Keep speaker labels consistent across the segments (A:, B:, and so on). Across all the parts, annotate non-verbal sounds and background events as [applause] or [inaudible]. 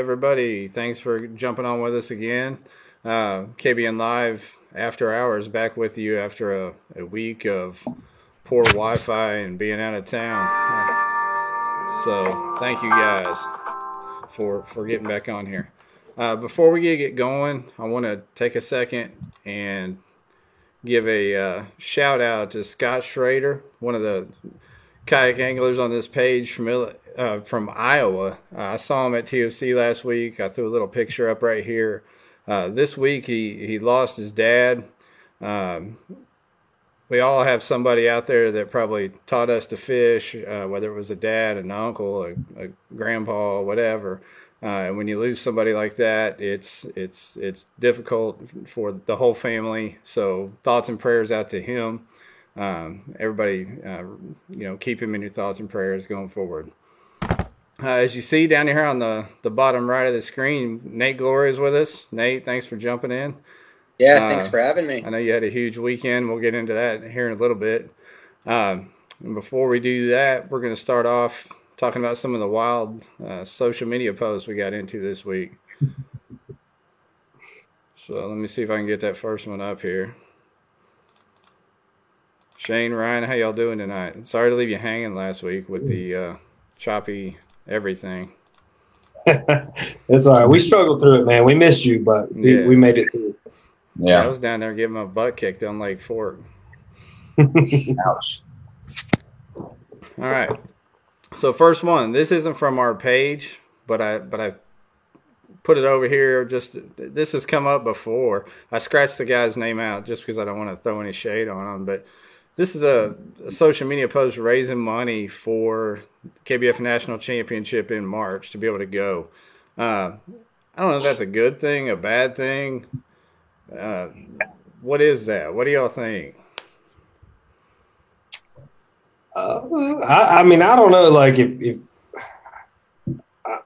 A: everybody. Thanks for jumping on with us again. Uh, KBN Live After Hours back with you after a, a week of poor Wi Fi and being out of town. [sighs] So, thank you guys for, for getting back on here. Uh, before we get going, I want to take a second and give a uh, shout out to Scott Schrader, one of the kayak anglers on this page from uh, from Iowa. Uh, I saw him at TOC last week. I threw a little picture up right here. Uh, this week he he lost his dad. Um, we all have somebody out there that probably taught us to fish, uh, whether it was a dad, an uncle, a, a grandpa, whatever. Uh, and when you lose somebody like that, it's it's it's difficult for the whole family. So thoughts and prayers out to him. Um, everybody, uh, you know, keep him in your thoughts and prayers going forward. Uh, as you see down here on the, the bottom right of the screen, Nate Glory is with us. Nate, thanks for jumping in.
B: Yeah, thanks uh, for having me.
A: I know you had a huge weekend. We'll get into that here in a little bit. Um, and before we do that, we're going to start off talking about some of the wild uh, social media posts we got into this week. [laughs] so let me see if I can get that first one up here. Shane, Ryan, how y'all doing tonight? Sorry to leave you hanging last week with the uh, choppy everything. [laughs]
C: That's all right. We struggled through it, man. We missed you, but we, yeah. we made it through.
A: Yeah. I was down there getting my butt kicked on Lake Fork. [laughs] Ouch. All right. So first one, this isn't from our page, but I but I put it over here. Just this has come up before. I scratched the guy's name out just because I don't want to throw any shade on him. But this is a, a social media post raising money for KBF National Championship in March to be able to go. Uh, I don't know if that's a good thing, a bad thing. Uh, what is that? What do y'all think?
C: Uh, I, I, mean, I don't know. Like, if, if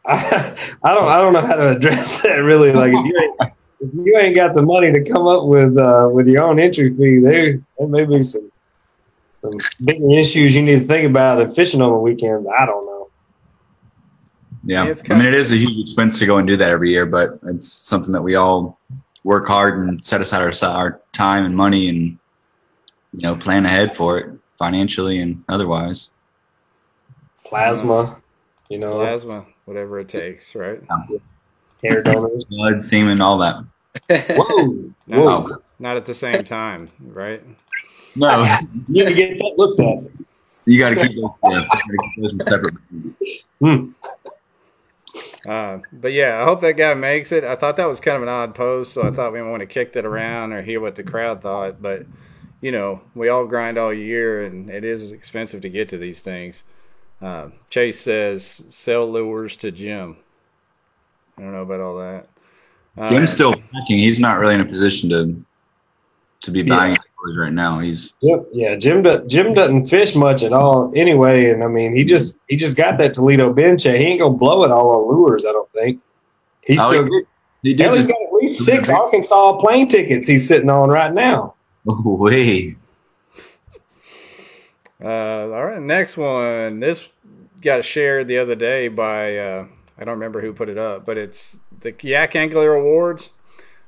C: I, I, don't, I don't know how to address [laughs] that really. Like, if you ain't, if you ain't got the money to come up with uh, with your own entry fee, there there may be some some bigger issues you need to think about than fishing on the weekends. I don't know.
D: Yeah, I mean, it is a huge expense to go and do that every year, but it's something that we all work hard and set aside our, our time and money and you know plan ahead for it financially and otherwise.
C: Plasma, you know,
A: plasma, whatever it takes, right?
C: Hair donors, [laughs]
D: blood, semen, all that. [laughs]
C: Whoa,
A: Whoa. not at the same time, right?
D: No, [laughs]
C: you need to get that looked at.
D: You got to keep those, yeah, those separate.
A: Hmm. Uh, but yeah, I hope that guy makes it. I thought that was kind of an odd post, so I thought we want to kick it around or hear what the crowd thought. But you know, we all grind all year, and it is expensive to get to these things. Uh, Chase says sell lures to Jim. I don't know about all that.
D: Uh, Jim's still packing. He's not really in a position to to be buying yeah right now. He's
C: yep, yeah. Jim Jim doesn't fish much at all anyway, and I mean he just he just got that Toledo Bend. He ain't gonna blow it all on lures. I don't think. He's oh, still he, he did just, got at least six Arkansas plane tickets he's sitting on right now. [laughs]
D: Oh, wait.
A: Uh, all right, next one. This got shared the other day by uh, I don't remember who put it up, but it's the Yak Angler Awards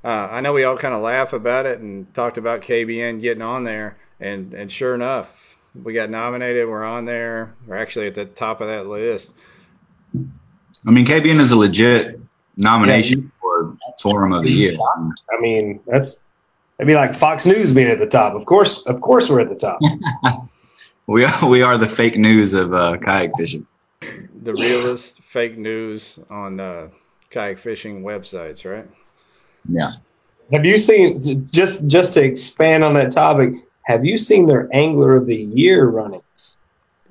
A: uh, I know we all kind of laugh about it and talked about KBN getting on there, and and sure enough, we got nominated. We're on there. We're actually at the top of that list.
D: I mean, KBN is a legit nomination yeah, for Forum of the Year.
C: I mean, that's it'd be like Fox News being at the top. Of course, of course, we're at the top. [laughs]
D: we are, we are the fake news of uh, kayak fishing.
A: The realest fake news on uh, kayak fishing websites, right?
D: Yeah.
C: Have you seen just just to expand on that topic? Have you seen their angler of the year runnings?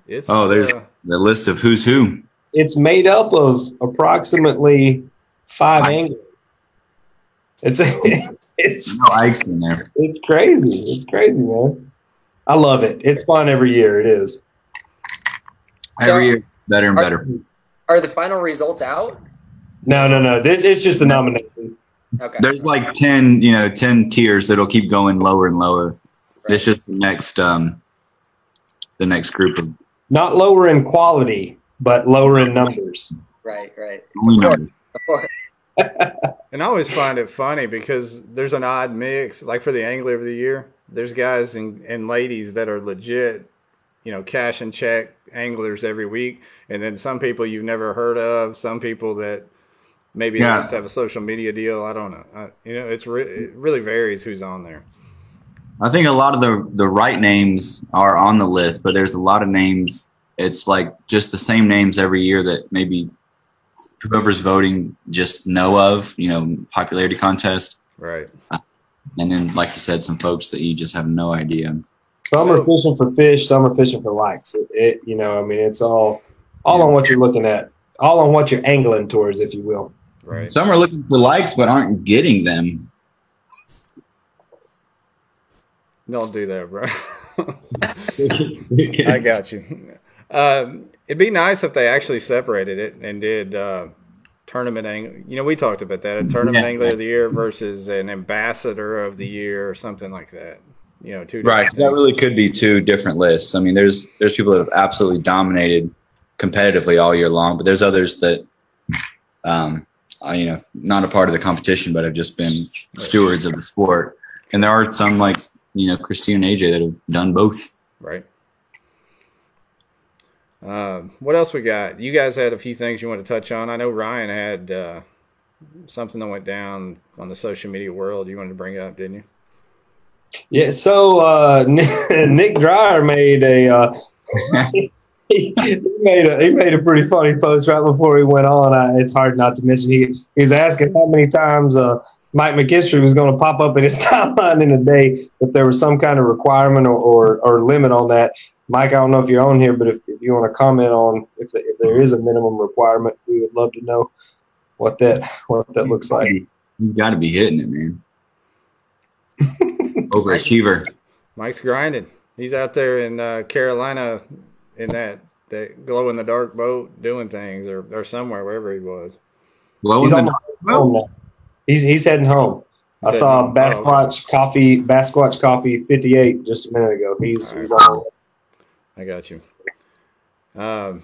D: It's, oh, there's uh, the list of who's who.
C: It's made up of approximately five anglers. It's [laughs] it's
D: no [laughs] ice in there.
C: It's crazy. It's crazy, man. I love it. It's fun every year. It is.
D: Every so, year, better and
B: are,
D: better.
B: Are the final results out?
C: No, no, no. This it's just a nomination.
D: Okay. There's like ten, you know, ten tiers that'll keep going lower and lower. Right. It's just the next, um, the next group of
C: not lower in quality, but lower in numbers.
B: Right, right.
D: Only numbers. [laughs]
A: and I always find it funny because there's an odd mix. Like for the angler of the year, there's guys and, and ladies that are legit, you know, cash and check anglers every week, and then some people you've never heard of, some people that maybe yeah. just have a social media deal. I don't know. I, you know, it's re- it really varies who's on there.
D: I think a lot of the the right names are on the list, but there's a lot of names. It's like just the same names every year that maybe whoever's voting just know of. You know, popularity contest.
A: Right.
D: Uh, and then, like you said, some folks that you just have no idea.
C: Some are fishing for fish. Some are fishing for likes. It, it you know, I mean, it's all all on what you're looking at, all on what you're angling towards, if you will.
A: Right.
D: Some are looking for likes but aren't getting them.
A: Don't do that, bro. [laughs] I got you. Um, it'd be nice if they actually separated it and did uh, tournament angle. You know, we talked about that. A tournament yeah. angler of the year versus an ambassador of the year or something like that. You know, two
D: right. Things. That really could be two different lists. I mean, there's there's people that have absolutely dominated competitively all year long, but there's others that, um, are, you know, not a part of the competition, but have just been stewards of the sport. And there are some like you know, Christine and AJ that have done both.
A: Right. Um, what else we got? You guys had a few things you want to touch on. I know Ryan had uh, something that went down on the social media world you wanted to bring up, didn't you?
C: Yeah. So uh, [laughs] Nick Dreyer made a uh, [laughs] he, made a he made a pretty funny post right before he went on. I, it's hard not to mention he he's asking how many times uh, Mike McKinstry was going to pop up in his [laughs] timeline in a day if there was some kind of requirement or, or, or, limit on that. Mike, I don't know if you're on here, but if, if you want to comment on if, the, if there is a minimum requirement, we would love to know what that what that looks like.
D: You've got to be hitting it, man. [laughs] Overachiever.
A: Mike's grinding. He's out there in uh, Carolina in that that glow in the dark boat doing things, or or somewhere wherever he was.
D: Glow in the dark boat.
C: He's he's heading home. He's I saw Basquatch Coffee Basquatch Coffee 58 just a minute ago. He's right. he's on.
A: I got you. Um,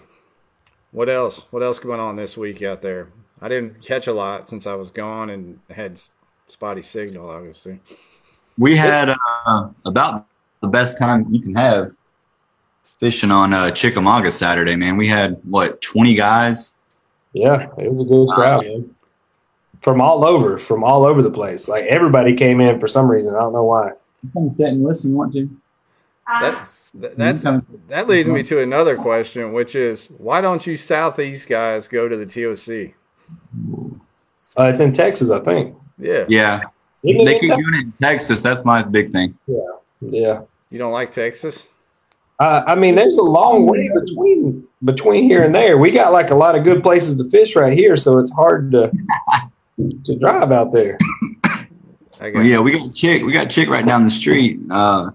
A: what else? What else going on this week out there? I didn't catch a lot since I was gone and had spotty signal. Obviously,
D: we had uh, about the best time you can have fishing on uh, Chickamauga Saturday. Man, we had what 20 guys.
C: Yeah, it was a good crowd. From all over, from all over the place. Like everybody came in for some reason. I don't know why.
D: Come sit and listen. Want to?
A: That's that's that leads me to another question, which is why don't you southeast guys go to the TOC?
C: Uh, it's in Texas, I think.
A: Yeah.
D: Yeah. they keep doing it in Texas. That's my big thing.
C: Yeah. Yeah.
A: You don't like Texas?
C: Uh, I mean, there's a long way between between here and there. We got like a lot of good places to fish right here, so it's hard to [laughs] to drive out there.
D: Well, yeah, we got chick. We got chick right down the street. Uh,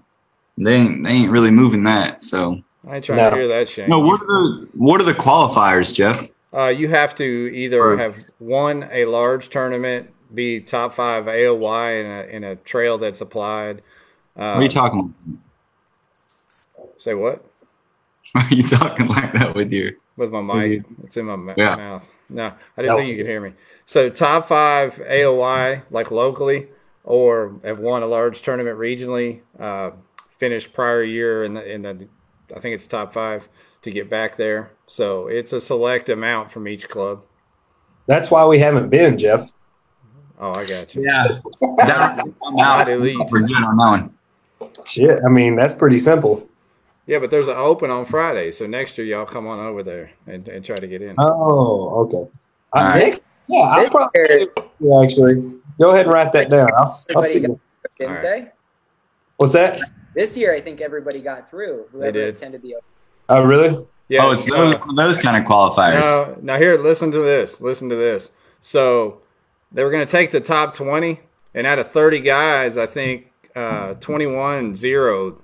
D: they ain't they ain't really moving that. So
A: I ain't trying no. to hear that shit.
D: No, what are the what are the qualifiers, Jeff?
A: Uh, you have to either or, have won a large tournament, be top five AOY in a in a trail that's applied.
D: Uh, what are you talking?
A: Say what?
D: Are [laughs] you talking like that with your
A: with my mic? It's in my yeah. mouth. No, I didn't no. think you could hear me. So top five AOY, like locally, or have won a large tournament regionally, uh, finished prior year in the in the, I think it's top five to get back there. So it's a select amount from each club.
C: That's why we haven't been, Jeff.
A: Oh, I got you.
D: Yeah, [laughs] I'm out. Elite. We're good on that one.
C: Shit, I mean that's pretty simple.
A: Yeah, but there's an open on Friday, so next year y'all come on over there and, and try to get in.
C: Oh, okay. Uh, right. Nick, yeah, I'll probably yeah, actually. Go ahead and write that down. I'll, I'll see. Got,
B: didn't right. they?
C: What's that?
B: This year, I think everybody got through. Whoever they did. attended the.
C: Open Oh, really?
D: Yeah. Oh, it's those, those kind of qualifiers.
A: Now, now, here, listen to this. Listen to this. So they were going to take the top 20, and out of 30 guys, I think uh, 21 zeroed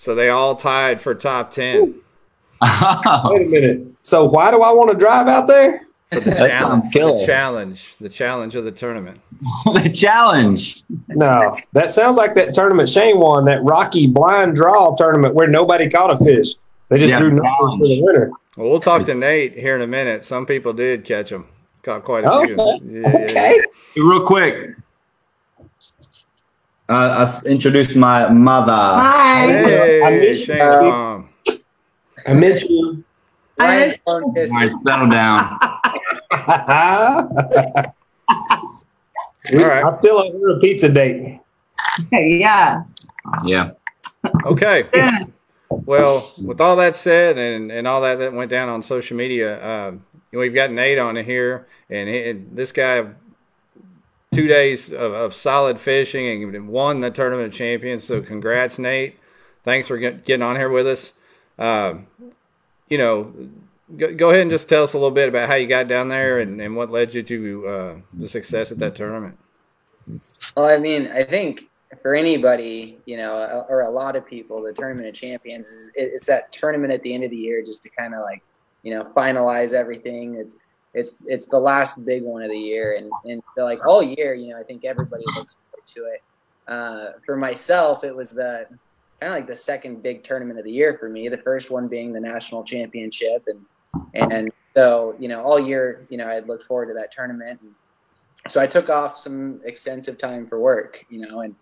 A: so they all tied for top 10. [laughs]
C: Wait a minute. So why do I want to drive out there?
A: For the [laughs] challenge, the challenge, the challenge of the tournament. [laughs]
D: the challenge.
C: No, that sounds like that tournament Shane won, that Rocky blind draw tournament where nobody caught a fish. They just yeah, drew numbers for the winner.
A: Well, we'll talk to Nate here in a minute. Some people did catch them. Caught quite a few.
C: Okay. Yeah, okay.
D: Yeah, Real quick. Uh, I introduced my mother.
E: Hi.
A: Hey, I miss you. Mom.
C: I miss you.
E: I miss
D: you. Right, settle down.
C: we, right. I still owe her a pizza date.
E: yeah.
D: Yeah.
A: Okay. well, with all that said, and, and all that that went down on social media, uh, we've got Nate on here, and, he, and this guy, two days of, of, solid fishing and won the tournament of champions. So congrats, Nate. Thanks for get, getting on here with us. Uh, you know, go, go, ahead and just tell us a little bit about how you got down there and, and what led you to uh, the success at that tournament.
B: Well, I mean, I think for anybody, you know, or a lot of people, the tournament of champions it's that tournament at the end of the year just to kind of like, you know, finalize everything. It's it's it's the last big one of the year, and and like all year, you know, I think everybody looks forward to it. Uh, for myself, it was the kind of like the second big tournament of the year for me. The first one being the national championship, and and so you know all year, you know, I'd look forward to that tournament. And so I took off some extensive time for work, you know, and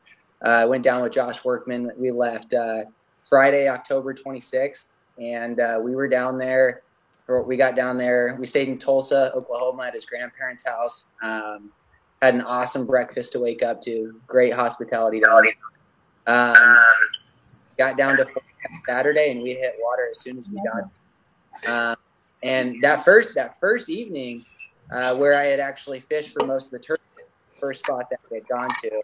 B: I uh, went down with Josh Workman. We left uh, Friday, October 26th, and uh, we were down there. We got down there. We stayed in Tulsa, Oklahoma, at his grandparents' house. Um, had an awesome breakfast to wake up to. Great hospitality um, got down to Saturday, and we hit water as soon as we got. Um, and that first that first evening, uh, where I had actually fished for most of the tournament, first spot that we had gone to.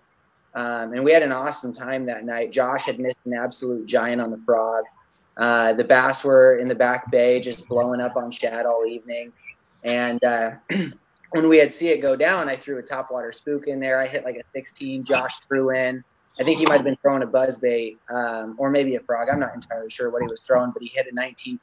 B: Um, and we had an awesome time that night. Josh had missed an absolute giant on the frog. Uh, the bass were in the back bay just blowing up on shad all evening. And uh, [clears throat] when we had see it go down, I threw a topwater spook in there. I hit like a 16. Josh threw in. I think he might have been throwing a buzz bait um, or maybe a frog. I'm not entirely sure what he was throwing, but he hit a 19.5.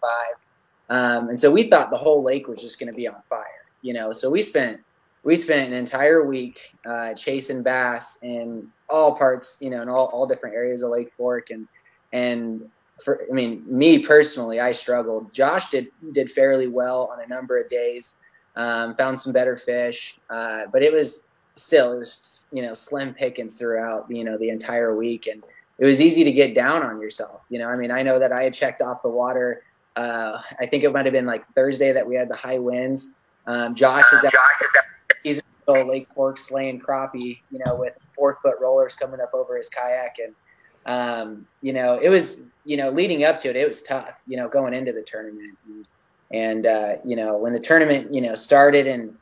B: Um, and so we thought the whole lake was just going to be on fire, you know. So we spent we spent an entire week uh, chasing bass in all parts, you know, in all, all different areas of Lake Fork. And, and for, I mean, me personally, I struggled. Josh did, did fairly well on a number of days, um, found some better fish. Uh, but it was still, it was, you know, slim pickings throughout, you know, the entire week. And it was easy to get down on yourself. You know, I mean, I know that I had checked off the water. Uh, I think it might have been like Thursday that we had the high winds. Um, Josh is at, he's in Lake Fork slaying crappie, you know, with four foot rollers coming up over his kayak. And, um, you know, it was, you know, leading up to it, it was tough, you know, going into the tournament. And, and uh, you know, when the tournament, you know, started and,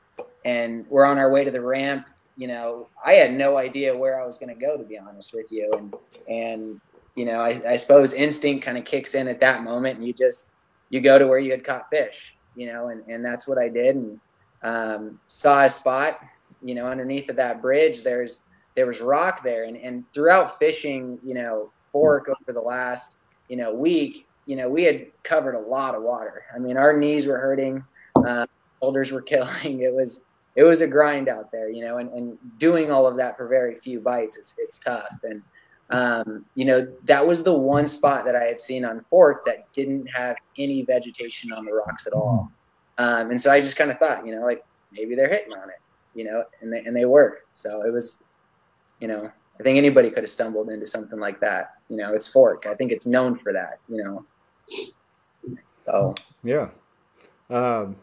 B: and we're on our way to the ramp, you know, I had no idea where I was going to go, to be honest with you. And, and, you know, I, I suppose instinct kind of kicks in at that moment and you just, you go to where you had caught fish, you know, and, and that's what I did. And, um, saw a spot, you know, underneath of that bridge, there's, there was rock there. And, and throughout fishing, you know, fork over the last, you know, week, you know, we had covered a lot of water. I mean, our knees were hurting, uh, shoulders were [laughs] killing. It was, it was a grind out there, you know, and, and doing all of that for very few bites, it's, it's tough. And, um, you know, that was the one spot that I had seen on fork that didn't have any vegetation on the rocks at all. Um, and so I just kind of thought, you know, like maybe they're hitting on it, you know, and they, and they were. So it was, you know, I think anybody could have stumbled into something like that. You know, it's Fork. I think it's known for that. You know. So.
A: Yeah. Um,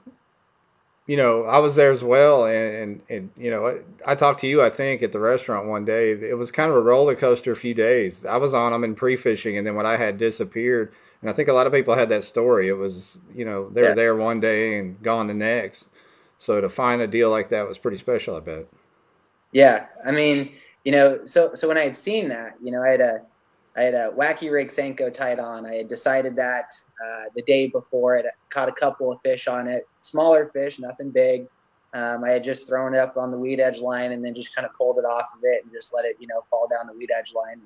A: you know, I was there as well, and, and, and you know, I, I talked to you. I think at the restaurant one day. It was kind of a roller coaster. A few days. I was on them in pre-fishing, and then when I had disappeared, and I think a lot of people had that story. It was, you know, they were there one day and gone the next. So to find a deal like that was pretty special. I bet.
B: Yeah, I mean, you know, so so when I had seen that, you know, I had a I had a wacky rig Senko tied on. I had decided that uh, the day before. I caught a couple of fish on it, smaller fish, nothing big. Um, I had just thrown it up on the weed edge line and then just kind of pulled it off of it and just let it, you know, fall down the weed edge line.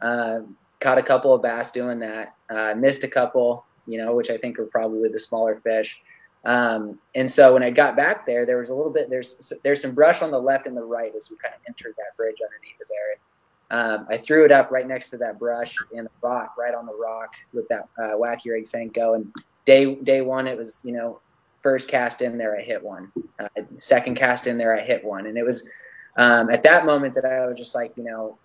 B: Uh, caught a couple of bass doing that. Uh, missed a couple, you know, which I think are probably the smaller fish. Um, and so when I got back there, there was a little bit there's there's some brush on the left and the right as you kind of entered that bridge underneath of there. Um, I threw it up right next to that brush and the rock, right on the rock with that uh, wacky rig Senko. And day day one, it was you know first cast in there, I hit one. Uh, second cast in there, I hit one, and it was um, at that moment that I was just like, you know,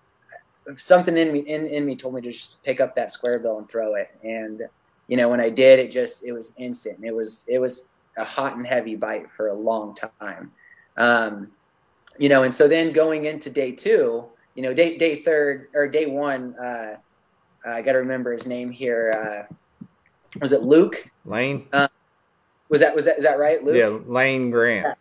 B: something in me in, in me told me to just pick up that square bill and throw it. And you know, when I did, it just it was instant. It was it was a hot and heavy bite for a long time. Um, you know, and so then going into day two, you know, day day third or day one, uh, I got to remember his name here. Uh, was it Luke
A: Lane?
B: Uh, was that was that is that right, Luke?
A: Yeah, Lane Grant.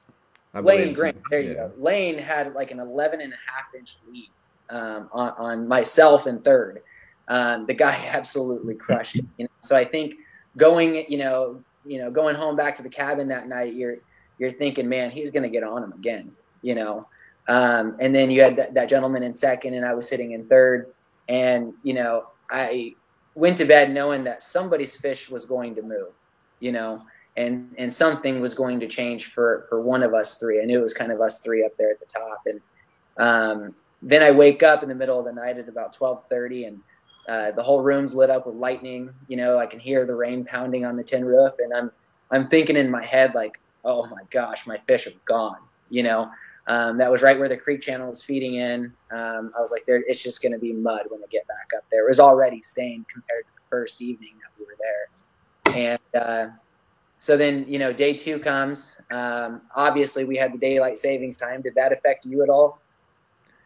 B: Lane Grant. There you yeah. go. Lane had like an 11 and a half inch lead um, on, on, myself in third. Um, the guy [laughs] absolutely crushed it. You know? So I think going, you know, you know, going home back to the cabin that night, you're you're thinking, man, he's going to get on him again. You know, um, and then you had that, that gentleman in second, and I was sitting in third, and you know, I went to bed knowing that somebody's fish was going to move. You know, and and something was going to change for for one of us three. I knew it was kind of us three up there at the top, and um, then I wake up in the middle of the night at about twelve thirty, and uh, the whole room's lit up with lightning. You know, I can hear the rain pounding on the tin roof, and I'm I'm thinking in my head like, oh my gosh, my fish are gone. You know, um, that was right where the creek channel was feeding in. Um, I was like, there, it's just going to be mud when I get back up there. It was already stained compared to the first evening that we were there, and uh, so then you know day two comes um, obviously we had the daylight savings time did that affect you at all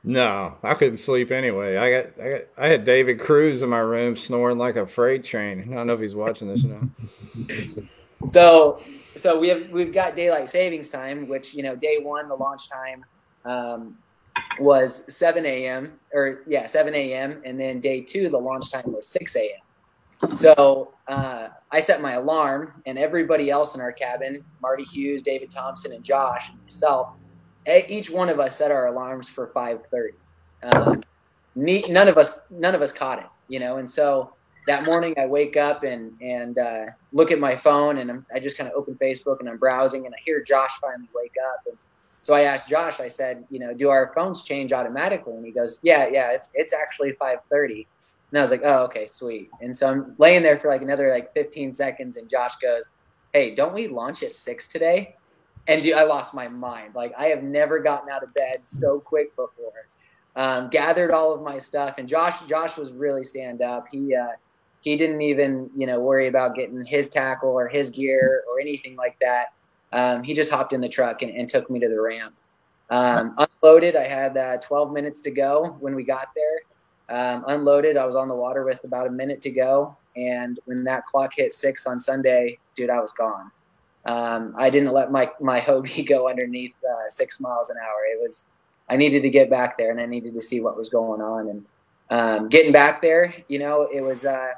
A: no i couldn't sleep anyway. I got i, got, I had david cruz in my room snoring like a freight train. I don't know if he's watching this now [laughs]
B: so so we have we've got daylight savings time which you know day one the launch time um, was 7 a.m or yeah 7 a.m and then day two the launch time was 6 a.m so uh, I set my alarm, and everybody else in our cabin, Marty Hughes, David Thompson, and Josh, and myself, each one of us set our alarms for 5:30. Um, none of us, none of us caught it, you know. And so that morning, I wake up and and uh, look at my phone, and I'm, I just kind of open Facebook and I'm browsing, and I hear Josh finally wake up. And so I asked Josh, I said, you know, do our phones change automatically? And he goes, yeah, yeah, it's it's actually 5:30. And I was like, oh, okay, sweet. And so I'm laying there for like another like 15 seconds, and Josh goes, hey, don't we launch at six today? And I lost my mind. Like I have never gotten out of bed so quick before. Um, gathered all of my stuff, and Josh, Josh was really stand up. He uh, he didn't even you know worry about getting his tackle or his gear or anything like that. Um, he just hopped in the truck and, and took me to the ramp. Um, unloaded. I had uh, 12 minutes to go when we got there. Um, unloaded. I was on the water with about a minute to go, and when that clock hit six on Sunday, dude, I was gone. Um, I didn't let my my Hobie [laughs] go underneath uh, six miles an hour. It was I needed to get back there, and I needed to see what was going on. And um, getting back there, you know, it was uh,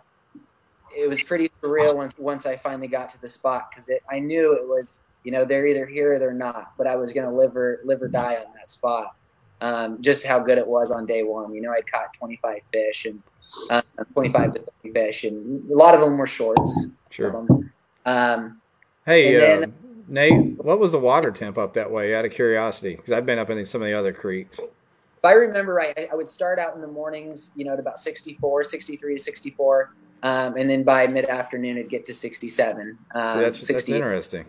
B: it was pretty surreal once once I finally got to the spot because I knew it was you know they're either here or they're not, but I was going to live or live or die on that spot um, just how good it was on day one. You know, I caught 25 fish and uh, 25 to 30 fish, and a lot of them were shorts.
A: Sure. Um, hey, uh, then, Nate, what was the water temp up that way? Out of curiosity, because I've been up in some of the other creeks.
B: If I remember right, I, I would start out in the mornings, you know, at about 64, 63 to 64. Um, and then by mid afternoon, it'd get to 67. Um,
A: See, that's, that's interesting.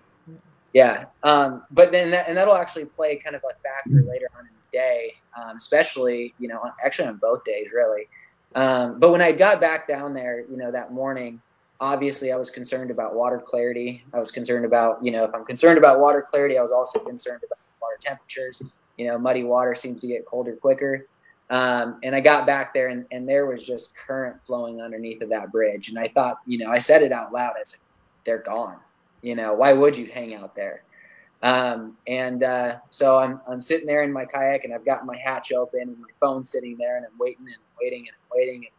B: Yeah. Um, but then that, and that'll actually play kind of a factor later on in the day, um, especially, you know, actually on both days, really. Um, but when I got back down there, you know, that morning, obviously I was concerned about water clarity. I was concerned about, you know, if I'm concerned about water clarity, I was also concerned about water temperatures. You know, muddy water seems to get colder quicker. Um, and I got back there and, and there was just current flowing underneath of that bridge. And I thought, you know, I said it out loud. Said, they're gone. You know, why would you hang out there? Um, and uh, so I'm, I'm sitting there in my kayak and I've got my hatch open and my phone sitting there and I'm waiting and waiting and waiting. And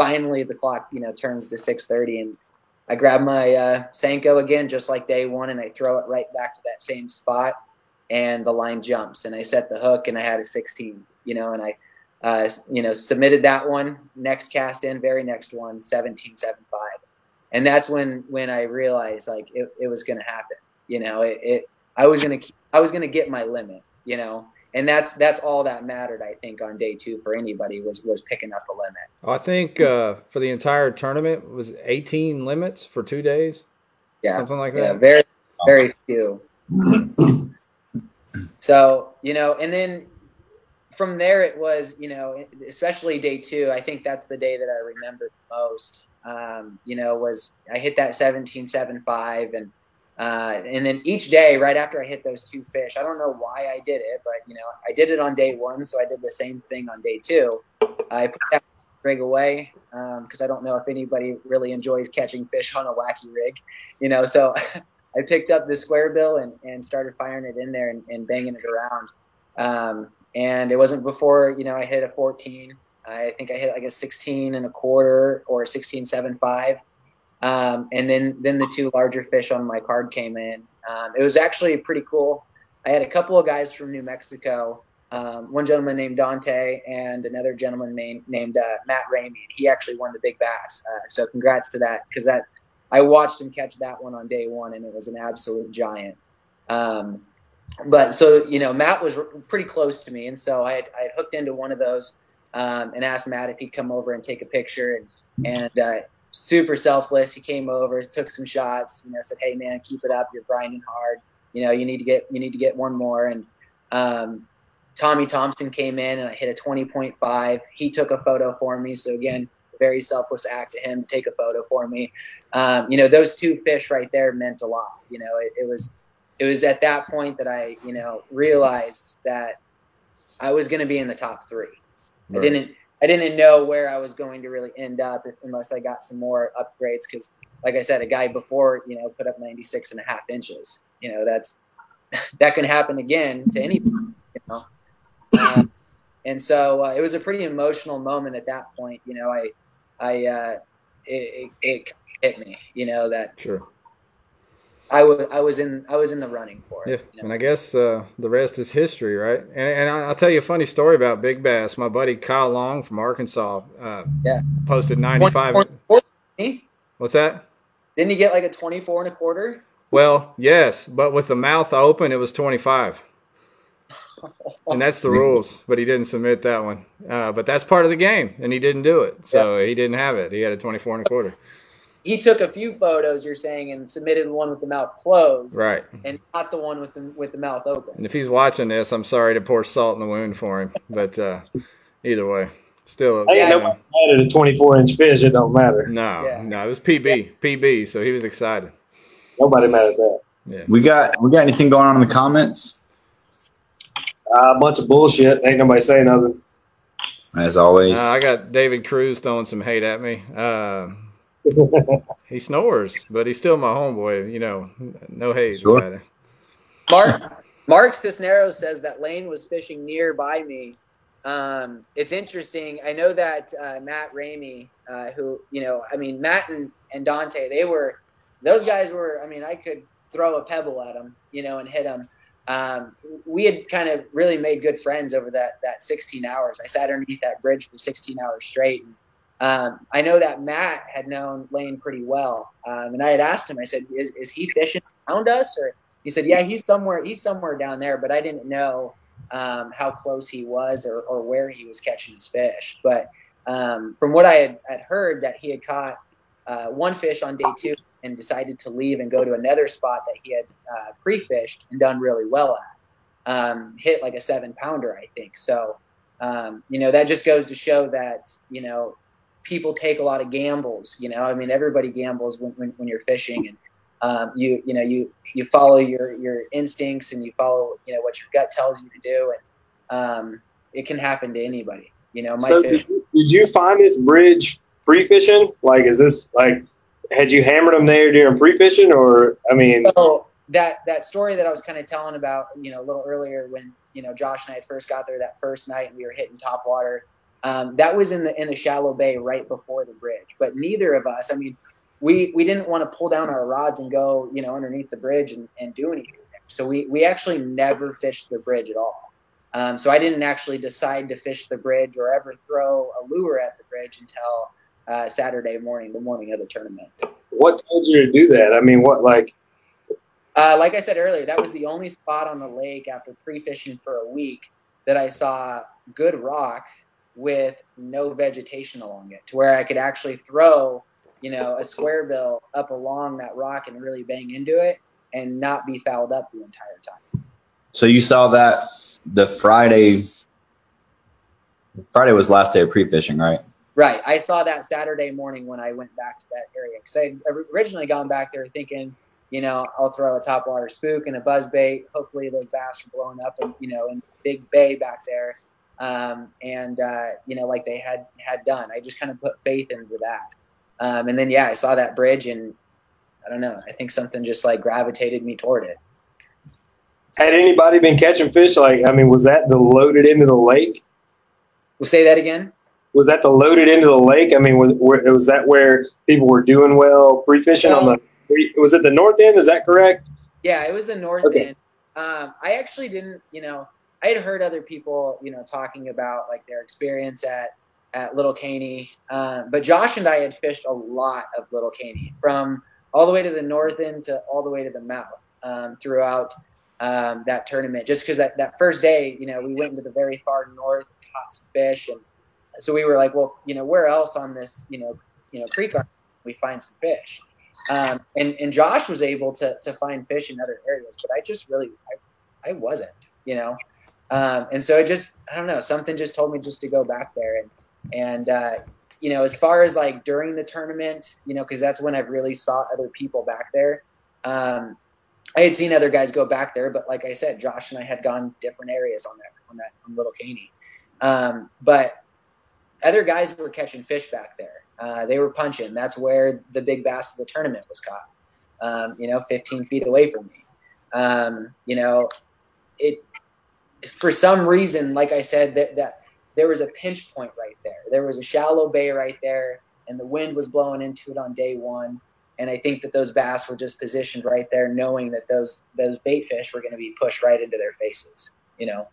B: finally the clock, you know, turns to 630 and I grab my uh, Senko again, just like day one, and I throw it right back to that same spot and the line jumps and I set the hook and I had a 16, you know, and I, uh, you know, submitted that one next cast in, very next one, 17, 7, 5. And that's when, when I realized like it, it was going to happen, you know, it, it I was gonna I was gonna get my limit, you know, and that's that's all that mattered. I think on day two for anybody was was picking up the limit.
A: I think uh, for the entire tournament was 18 limits for two days.
B: Yeah,
A: something like that.
B: Yeah, very very few. so you know, and then from there it was you know, especially day two. I think that's the day that I remember most. Um, you know, was I hit that seventeen seven five and. Uh, and then each day, right after I hit those two fish, I don't know why I did it, but you know, I did it on day one, so I did the same thing on day two. I put that rig away because um, I don't know if anybody really enjoys catching fish on a wacky rig, you know. So [laughs] I picked up the square bill and, and started firing it in there and, and banging it around. Um, and it wasn't before you know I hit a 14. I think I hit like a 16 and a quarter or 16 seven five. Um, and then then the two larger fish on my card came in. Um, it was actually pretty cool. I had a couple of guys from New Mexico. Um, one gentleman named Dante and another gentleman named named uh, Matt Ramey. He actually won the big bass. Uh, so congrats to that because that I watched him catch that one on day one and it was an absolute giant. Um, but so you know Matt was pretty close to me, and so I had, I had hooked into one of those um, and asked Matt if he'd come over and take a picture and and uh, super selfless. He came over, took some shots. You know, said, "Hey, man, keep it up. You're grinding hard. You know, you need to get you need to get one more." And um, Tommy Thompson came in, and I hit a 20.5. He took a photo for me. So again, very selfless act to him to take a photo for me. Um, you know, those two fish right there meant a lot. You know, it, it was it was at that point that I you know realized that I was going to be in the top three. Right. I didn't I didn't know where I was going to really end up unless I got some more upgrades. Because, like I said, a guy before, you know, put up 96 and a half inches. You know, that's [laughs] that can happen again to anyone. You know, um, and so uh, it was a pretty emotional moment at that point. You know, I, I, uh, it, it, it hit me. You know that
A: sure
B: I was I was in I was in the running for
A: it. Yeah, you know? and I guess uh, the rest is history, right? And, and I'll tell you a funny story about big bass. My buddy Kyle Long from Arkansas, uh,
B: yeah,
A: posted ninety five. What's that?
B: Didn't he get like a twenty four and a quarter?
A: Well, yes, but with the mouth open, it was twenty five. and that's the rules, but he didn't submit that one. Uh, but that's part of the game, and he didn't do it, so yeah. he didn't have it. He had a twenty-four and a quarter
B: he took a few photos you're saying and submitted one with the mouth closed
A: right.
B: and not the one with the with the mouth open.
A: And if he's watching this i'm sorry to pour salt in the wound for him but uh, either way still
C: I ain't nobody mad at a 24 inch fish it don't matter.
A: No yeah. no it was pb yeah. pb so he was excited.
C: Nobody mad at that.
D: Yeah. We got we got anything going on in the comments?
C: Uh, a bunch of bullshit ain't nobody saying nothing.
D: As always.
A: Uh, i got david cruz throwing some hate at me. Uh, he snores, but he's still my homeboy. You know, no hate. Sure.
B: Mark Mark Cisneros says that Lane was fishing nearby me. Um, it's interesting. I know that uh, Matt Ramey, uh, who you know, I mean Matt and, and Dante, they were those guys were. I mean, I could throw a pebble at them, you know, and hit them. Um, we had kind of really made good friends over that that 16 hours. I sat underneath that bridge for 16 hours straight. And, um, I know that Matt had known Lane pretty well, um, and I had asked him. I said, is, "Is he fishing around us?" Or he said, "Yeah, he's somewhere. He's somewhere down there." But I didn't know um, how close he was or, or where he was catching his fish. But um, from what I had, had, heard, that he had caught uh, one fish on day two and decided to leave and go to another spot that he had uh, pre-fished and done really well at. Um, hit like a seven pounder, I think. So. Um, you know that just goes to show that you know people take a lot of gambles. You know, I mean, everybody gambles when, when, when you're fishing, and um, you you know you you follow your your instincts and you follow you know what your gut tells you to do, and um, it can happen to anybody. You know, my
C: so fish- did, you, did you find this bridge pre fishing? Like, is this like had you hammered them there during pre fishing, or I mean?
B: So that that story that I was kind of telling about, you know, a little earlier when you know Josh and I first got there that first night and we were hitting top water um, that was in the in the shallow bay right before the bridge. But neither of us, I mean, we we didn't want to pull down our rods and go, you know, underneath the bridge and, and do anything. So we we actually never fished the bridge at all. Um, so I didn't actually decide to fish the bridge or ever throw a lure at the bridge until uh, Saturday morning, the morning of the tournament.
C: What told you to do that? I mean, what like?
B: Uh, like I said earlier, that was the only spot on the lake after pre-fishing for a week that I saw good rock with no vegetation along it to where I could actually throw, you know, a square bill up along that rock and really bang into it. and not be fouled up the entire time.
D: So you saw that the Friday. Friday was last day of pre-fishing, right?
B: Right. I saw that Saturday morning when I went back to that area because I had originally gone back there thinking, you know, I'll throw a topwater spook and a buzz bait. Hopefully those bass are blowing up and you know in big bay back there, um, and uh, you know like they had had done. I just kind of put faith into that, um, and then yeah, I saw that bridge and I don't know. I think something just like gravitated me toward it.
C: Had anybody been catching fish? Like, I mean, was that the loaded into the lake?
B: We'll say that again.
C: Was that the loaded into the lake? I mean, was, was that where people were doing well pre fishing on the? Was it the north end? Is that correct?
B: Yeah, it was the north okay. end. Um, I actually didn't, you know, I had heard other people, you know, talking about like their experience at at Little Caney, um, but Josh and I had fished a lot of Little Caney from all the way to the north end to all the way to the mouth um, throughout um, that tournament. Just because that, that first day, you know, we went into the very far north, caught some fish, and so we were like, well, you know, where else on this, you know, you know, creek are we find some fish? Um, and and Josh was able to to find fish in other areas, but I just really I, I wasn't, you know. Um, and so it just I don't know something just told me just to go back there and and uh, you know as far as like during the tournament, you know, because that's when I've really saw other people back there. Um, I had seen other guys go back there, but like I said, Josh and I had gone different areas on that on that on Little Caney. Um, but other guys were catching fish back there. Uh, they were punching. That's where the big bass of the tournament was caught. Um, you know, 15 feet away from me. Um, you know, it for some reason, like I said, that that there was a pinch point right there. There was a shallow bay right there, and the wind was blowing into it on day one. And I think that those bass were just positioned right there, knowing that those those bait fish were going to be pushed right into their faces. You know,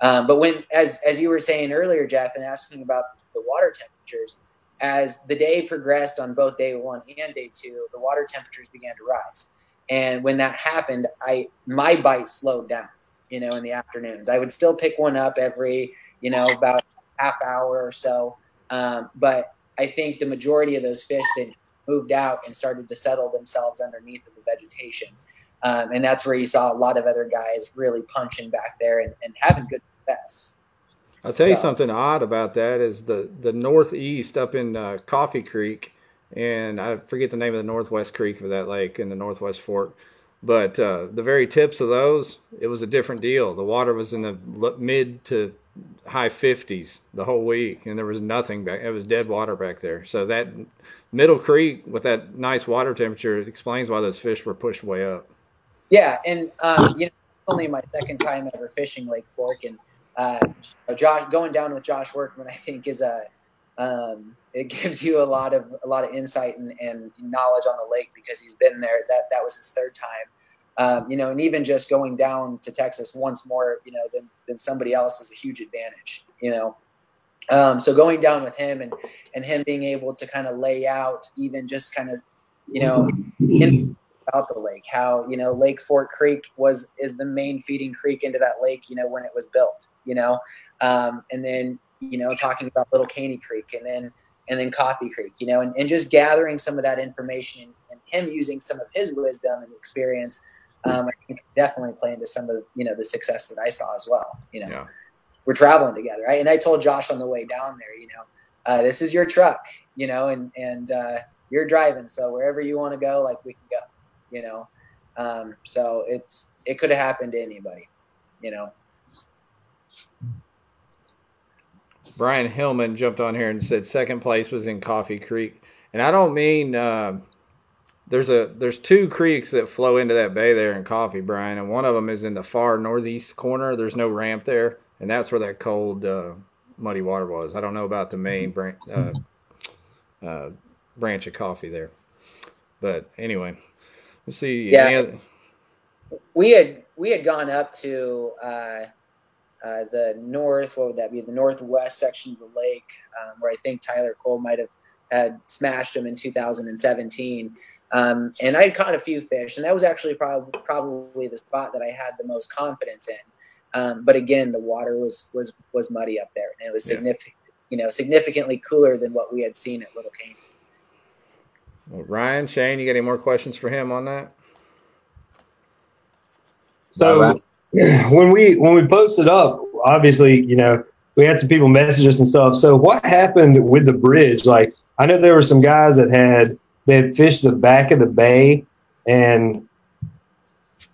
B: um, but when, as as you were saying earlier, Jeff, and asking about the water temperatures, as the day progressed on both day one and day two, the water temperatures began to rise. And when that happened, I my bite slowed down. You know, in the afternoons, I would still pick one up every, you know, about half hour or so. Um, but I think the majority of those fish that moved out and started to settle themselves underneath of the vegetation. Um, and that's where you saw a lot of other guys really punching back there and, and having good success.
A: I'll tell so. you something odd about that is the the northeast up in uh, Coffee Creek, and I forget the name of the northwest creek of that lake in the northwest fork, but uh, the very tips of those, it was a different deal. The water was in the mid to high 50s the whole week, and there was nothing back. It was dead water back there. So that middle creek with that nice water temperature explains why those fish were pushed way up.
B: Yeah, and um, you know, only my second time ever fishing Lake Fork, and uh, Josh going down with Josh Workman, I think is a um, it [laughs] gives you a lot of a lot of insight and, and, knowledge on the lake because he's been there. That that was his third time, um, you know, and even just going down to Texas once more, you know, than than somebody else is a huge advantage, you know. Um, so going down with him and and him being able to kind of lay out even just kind of, you know, in, about the lake, how you know Lake Fork Creek was is the main feeding creek into that lake, you know, when it was built, you know, um, and then you know talking about Little Caney Creek, and then and then Coffee Creek, you know, and, and just gathering some of that information and, and him using some of his wisdom and experience, um, I think definitely play into some of you know the success that I saw as well. You know, yeah. we're traveling together, right? And I told Josh on the way down there, you know, uh, this is your truck, you know, and and uh, you're driving, so wherever you want to go, like we can go you know. Um, so it's it could have happened to anybody, you know.
A: Brian Hillman jumped on here and said second place was in Coffee Creek, and I don't mean uh, there's a there's two creeks that flow into that bay there in Coffee, Brian, and one of them is in the far northeast corner. There's no ramp there, and that's where that cold uh, muddy water was. I don't know about the main branch uh, uh, branch of Coffee there, but anyway. Let's see.
B: Yeah. We had we had gone up to uh, the north. What would that be? The northwest section of the lake, um, where I think Tyler Cole might have had smashed him in 2017. Um, and I caught a few fish, and that was actually probably probably the spot that I had the most confidence in. Um, but again, the water was was was muddy up there, and it was significant, yeah. you know, significantly cooler than what we had seen at Little Caney.
A: Well, Ryan, Shane, you got any more questions for him on that?
C: So wow. [clears throat] when we when we posted up, obviously, you know, we had some people message us and stuff. So what happened with the bridge? Like I know there were some guys that had they had fished the back of the bay and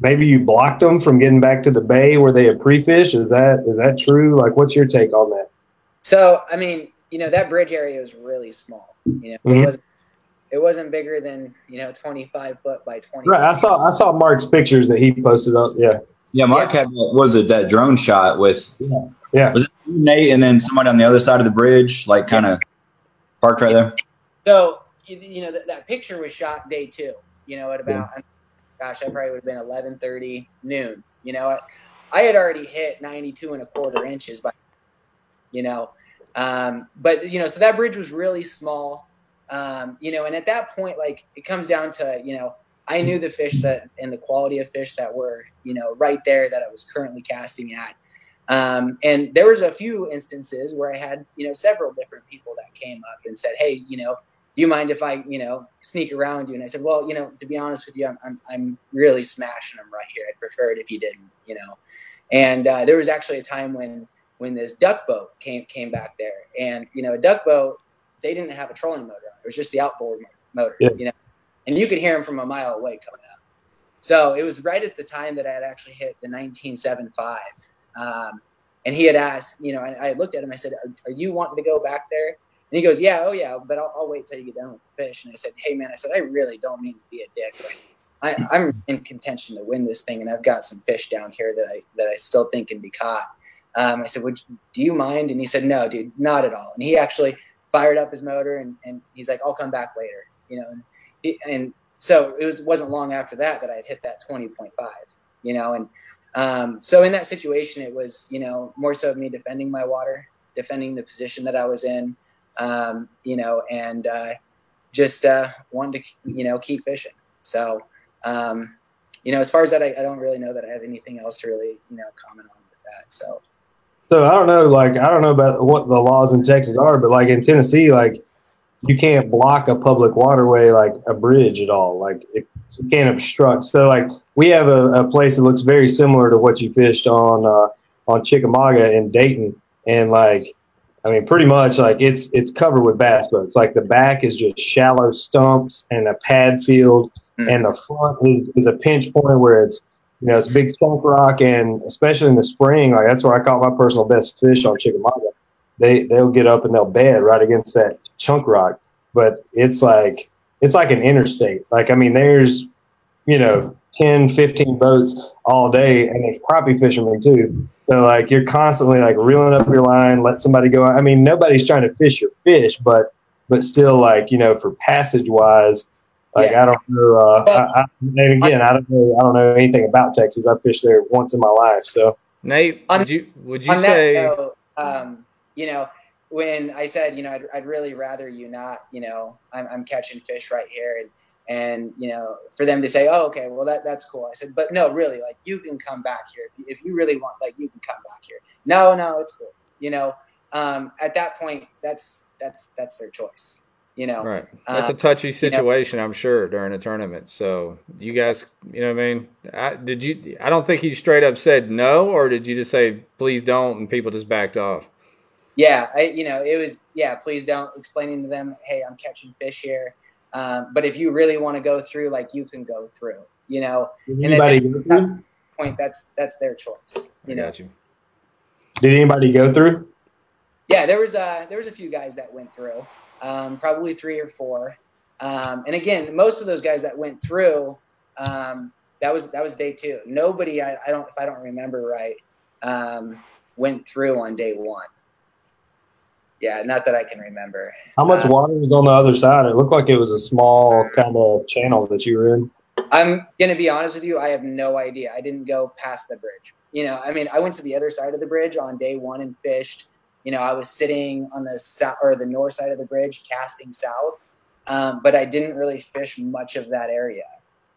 C: maybe you blocked them from getting back to the bay where they had pre-fished. Is that is that true? Like what's your take on that?
B: So I mean, you know, that bridge area was really small. You know, mm-hmm. it was it wasn't bigger than you know 25 foot by 20
C: right i saw i saw mark's pictures that he posted up yeah
D: yeah mark yeah. had was it that drone shot with
C: yeah, yeah.
D: was it nate and then somebody on the other side of the bridge like kind of parked right there
B: so you, know that, that picture was shot day two you know at about yeah. gosh i probably would have been 11:30 noon you know I, I had already hit 92 and a quarter inches by you know um, but you know so that bridge was really small um, you know, and at that point, like it comes down to, you know, I knew the fish that and the quality of fish that were, you know, right there that I was currently casting at. Um, and there was a few instances where I had, you know, several different people that came up and said, Hey, you know, do you mind if I, you know, sneak around you? And I said, well, you know, to be honest with you, I'm, I'm, I'm really smashing them right here. I'd prefer it if you didn't, you know? And, uh, there was actually a time when, when this duck boat came, came back there and, you know, a duck boat, they didn't have a trolling motor it was just the outboard motor, yeah. you know, and you could hear him from a mile away coming up. So it was right at the time that I had actually hit the 1975. Um, and he had asked, you know, I, I looked at him, I said, are, are, you wanting to go back there? And he goes, yeah, oh yeah, but I'll, I'll, wait till you get done with the fish. And I said, hey man, I said, I really don't mean to be a dick, I, am in contention to win this thing, and I've got some fish down here that I that I still think can be caught. Um, I said, would do you mind? And he said, no, dude, not at all. And he actually fired up his motor and, and he's like, I'll come back later, you know, and, and so it was, wasn't long after that, that I had hit that 20.5, you know, and, um, so in that situation, it was, you know, more so of me defending my water, defending the position that I was in, um, you know, and, uh, just, uh, wanted to, you know, keep fishing. So, um, you know, as far as that, I, I don't really know that I have anything else to really, you know, comment on with that. So,
C: so I don't know, like I don't know about what the laws in Texas are, but like in Tennessee, like you can't block a public waterway like a bridge at all. Like it, you can't obstruct. So like we have a, a, place that looks very similar to what you fished on uh, on Chickamauga in Dayton, and like I mean, pretty much like it's it's covered with bass boats. Like the back is just shallow stumps and a pad field, mm-hmm. and the front is, is a pinch point where it's you know, it's big chunk rock, and especially in the spring, like that's where I caught my personal best fish on Chickamauga. They they'll get up and they'll bed right against that chunk rock, but it's like it's like an interstate. Like I mean, there's you know 10, 15 boats all day, and there's crappie fishermen too. So like you're constantly like reeling up your line, let somebody go. I mean, nobody's trying to fish your fish, but but still like you know for passage wise like yeah. I don't know. Uh, I, I, and again, I don't know. I don't know anything about Texas. I fished there once in my life. So
A: Nate, would you would you say?
B: Note, um, you know, when I said, you know, I'd, I'd really rather you not. You know, I'm, I'm catching fish right here, and and you know, for them to say, oh, okay, well that that's cool. I said, but no, really, like you can come back here if you, if you really want. Like you can come back here. No, no, it's cool. You know, um, at that point, that's that's that's their choice. You know,
A: right? That's um, a touchy situation, you know, I'm sure, during a tournament. So you guys, you know, what I mean, I, did you? I don't think you straight up said no, or did you just say please don't, and people just backed off?
B: Yeah, I, you know, it was yeah, please don't. Explaining to them, hey, I'm catching fish here, um, but if you really want to go through, like you can go through. You know,
C: did and at that
B: point, that's that's their choice. You I know.
C: You. Did anybody go through?
B: Yeah, there was a there was a few guys that went through um, probably three or four. Um, and again, most of those guys that went through, um, that was that was day two. Nobody, I, I, don't, if I don't remember right, um, went through on day one. Yeah, not that I can remember.
C: How much uh, water was on the other side? It looked like it was a small kind of channel that you were in.
B: I'm gonna be honest with you. I have no idea. I didn't go past the bridge. You know, I mean, I went to the other side of the bridge on day one and fished you know, I was sitting on the south or the north side of the bridge, casting south, um, but I didn't really fish much of that area.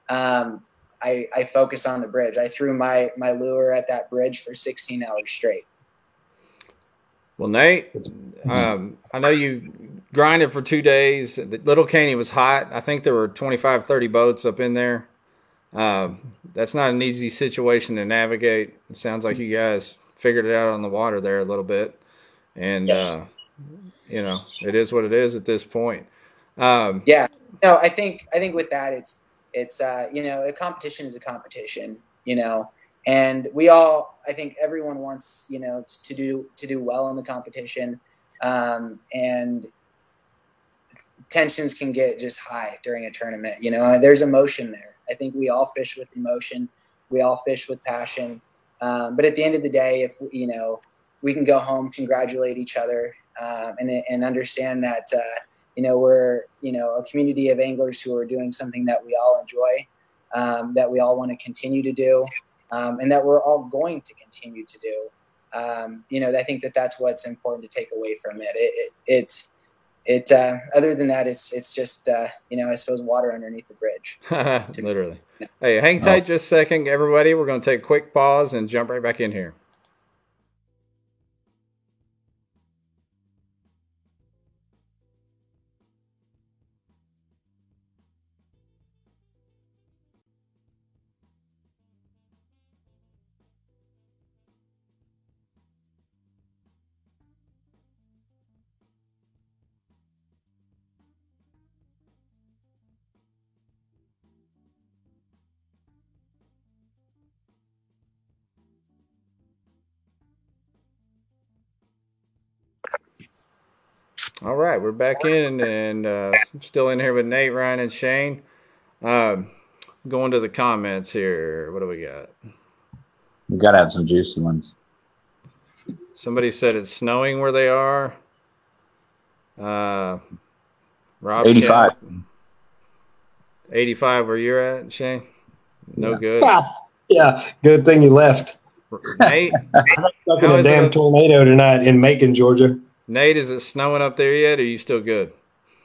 B: Um, I, I focused on the bridge. I threw my my lure at that bridge for 16 hours straight.
A: Well, Nate, um, I know you grinded for two days. The Little Caney was hot. I think there were 25, 30 boats up in there. um, that's not an easy situation to navigate. It sounds like you guys figured it out on the water there a little bit, and yes. uh, you know it is what it is at this point.
B: Um, yeah, no, I think I think with that it's it's uh, you know a competition is a competition, you know, and we all I think everyone wants you know to, to do to do well in the competition, um, and tensions can get just high during a tournament. You know, there's emotion there. I think we all fish with emotion. We all fish with passion. Um, but at the end of the day, if you know, we can go home, congratulate each other, um, and and understand that uh, you know we're you know a community of anglers who are doing something that we all enjoy, um, that we all want to continue to do, um, and that we're all going to continue to do. Um, you know, I think that that's what's important to take away from it. it, it it's it uh, other than that it's it's just uh, you know i suppose water underneath the bridge [laughs]
A: literally yeah. hey hang tight oh. just a second everybody we're going to take a quick pause and jump right back in here we're back in and uh, still in here with Nate, Ryan, and Shane. Um, going to the comments here. What do we got?
D: We got to have some juicy ones.
A: Somebody said it's snowing where they are. Uh,
D: Rob 85.
A: 85 where you're at, Shane? No
C: yeah.
A: good.
C: Yeah, good thing you left.
A: Nate? [laughs]
C: I'm stuck in a damn tornado tonight in Macon, Georgia.
A: Nate, is it snowing up there yet? Or are you still good?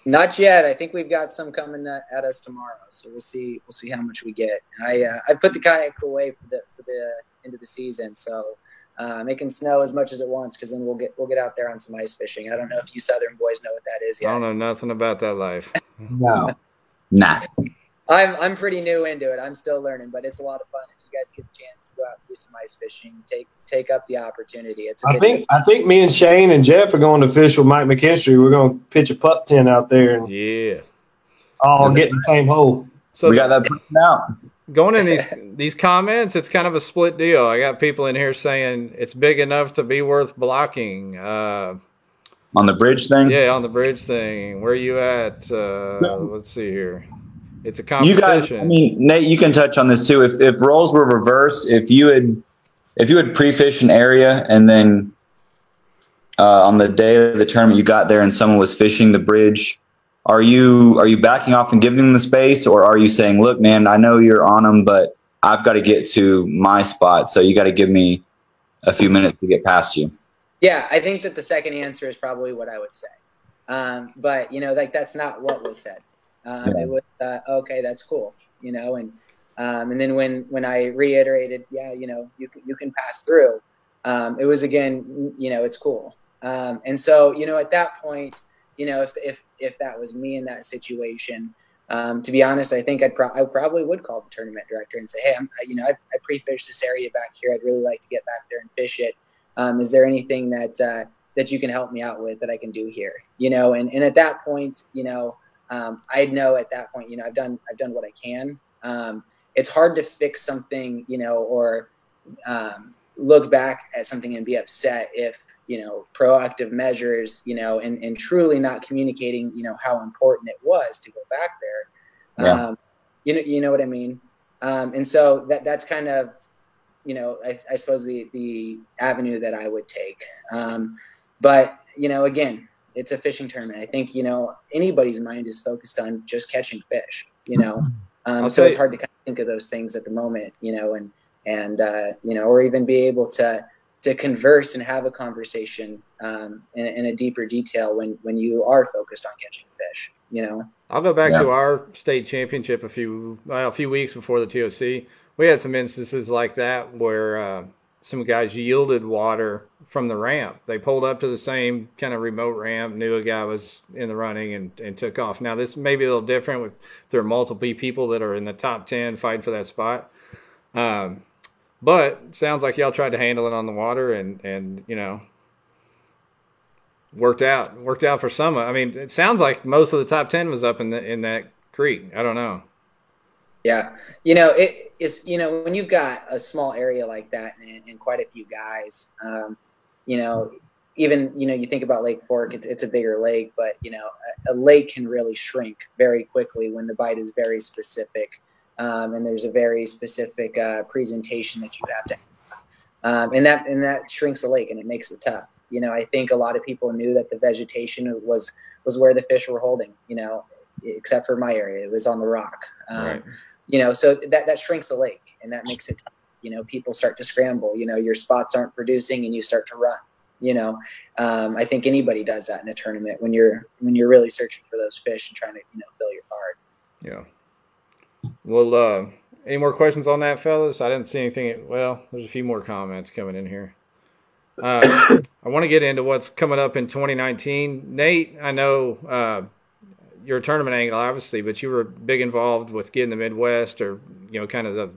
B: Not yet. I think we've got some coming at us tomorrow, so we'll see. We'll see how much we get. I uh, I put the kayak away for the for the end of the season, so um, it can snow as much as it wants because then we'll get we'll get out there on some ice fishing. I don't know if you Southern boys know what that is yet.
A: I don't know nothing about that life. [laughs]
C: no,
D: nah.
B: I'm I'm pretty new into it. I'm still learning, but it's a lot of fun if you guys get a chance to go out and do some ice fishing. Take take up the opportunity. It's.
C: I think I think me and Shane and Jeff are going to fish with Mike McKinstry. We're going to pitch a pup tent out there and
A: yeah,
C: all get in the same hole.
D: So we got that out.
A: Going in these these comments, it's kind of a split deal. I got people in here saying it's big enough to be worth blocking. Uh,
D: on the bridge thing?
A: Yeah, on the bridge thing. Where are you at? Uh, let's see here. It's a competition. You guys,
D: I mean, Nate, you can touch on this too. If if roles were reversed, if you had if you had pre-fished an area and then uh, on the day of the tournament you got there and someone was fishing the bridge, are you are you backing off and giving them the space, or are you saying, "Look, man, I know you're on them, but I've got to get to my spot, so you got to give me a few minutes to get past you"?
B: Yeah, I think that the second answer is probably what I would say. Um, but you know, like that's not what was said. Um, yeah. It was uh, okay, that's cool, you know. And um, and then when when I reiterated, yeah, you know, you can, you can pass through. Um, it was again, you know, it's cool. Um, and so you know, at that point, you know, if if if that was me in that situation, um, to be honest, I think I'd pro- I probably would call the tournament director and say, hey, I'm you know I, I pre-fished this area back here. I'd really like to get back there and fish it. Um, is there anything that uh, that you can help me out with that I can do here? You know, and and at that point, you know um, I know at that point, you know, I've done I've done what I can. Um, it's hard to fix something, you know, or um, look back at something and be upset if you know proactive measures, you know, and, and truly not communicating, you know, how important it was to go back there. Yeah. Um, you know, you know what I mean. Um, and so that that's kind of, you know, I, I suppose the the avenue that I would take. Um, but you know, again, it's a fishing tournament. I think you know anybody's mind is focused on just catching fish. You know, um, so it's hard to kind of think of those things at the moment. You know, and and uh, you know, or even be able to to converse and have a conversation um, in, in, a deeper detail when when you are focused on catching fish. You know,
A: I'll go back yeah. to our state championship a few well, a few weeks before the TOC. We had some instances like that where uh, some guys yielded water from the ramp. They pulled up to the same kind of remote ramp, knew a guy was in the running, and, and took off. Now this may be a little different with there are multiple people that are in the top ten fighting for that spot. Um, but sounds like y'all tried to handle it on the water, and and you know worked out worked out for some. I mean, it sounds like most of the top ten was up in the in that creek. I don't know.
B: Yeah, you know it is. You know when you've got a small area like that and, and quite a few guys, um, you know, even you know you think about Lake Fork, it, it's a bigger lake, but you know a, a, lake can really shrink very quickly when the bite is very specific, um, and there's a very specific uh, presentation that you have to, have. Um, and that and that shrinks the lake and it makes it tough. You know, I think a lot of people knew that the vegetation was was where the fish were holding. You know, except for my area, it was on the rock. Um, right you know, so that that shrinks the lake and that makes it tough. You know, people start to scramble. You know, your spots aren't producing and you start to run. You know, um, I think anybody does that in a tournament when you're when you're really searching for those fish and trying to you know fill your card.
A: Yeah. Well, uh, any more questions on that, fellas? I didn't see anything. Well, there's a few more comments coming in here. Uh, [coughs] I want to get into what's coming up in 2019. Nate, I know uh, you're a tournament angle, obviously, but you were big involved with getting the Midwest, or you know, kind of the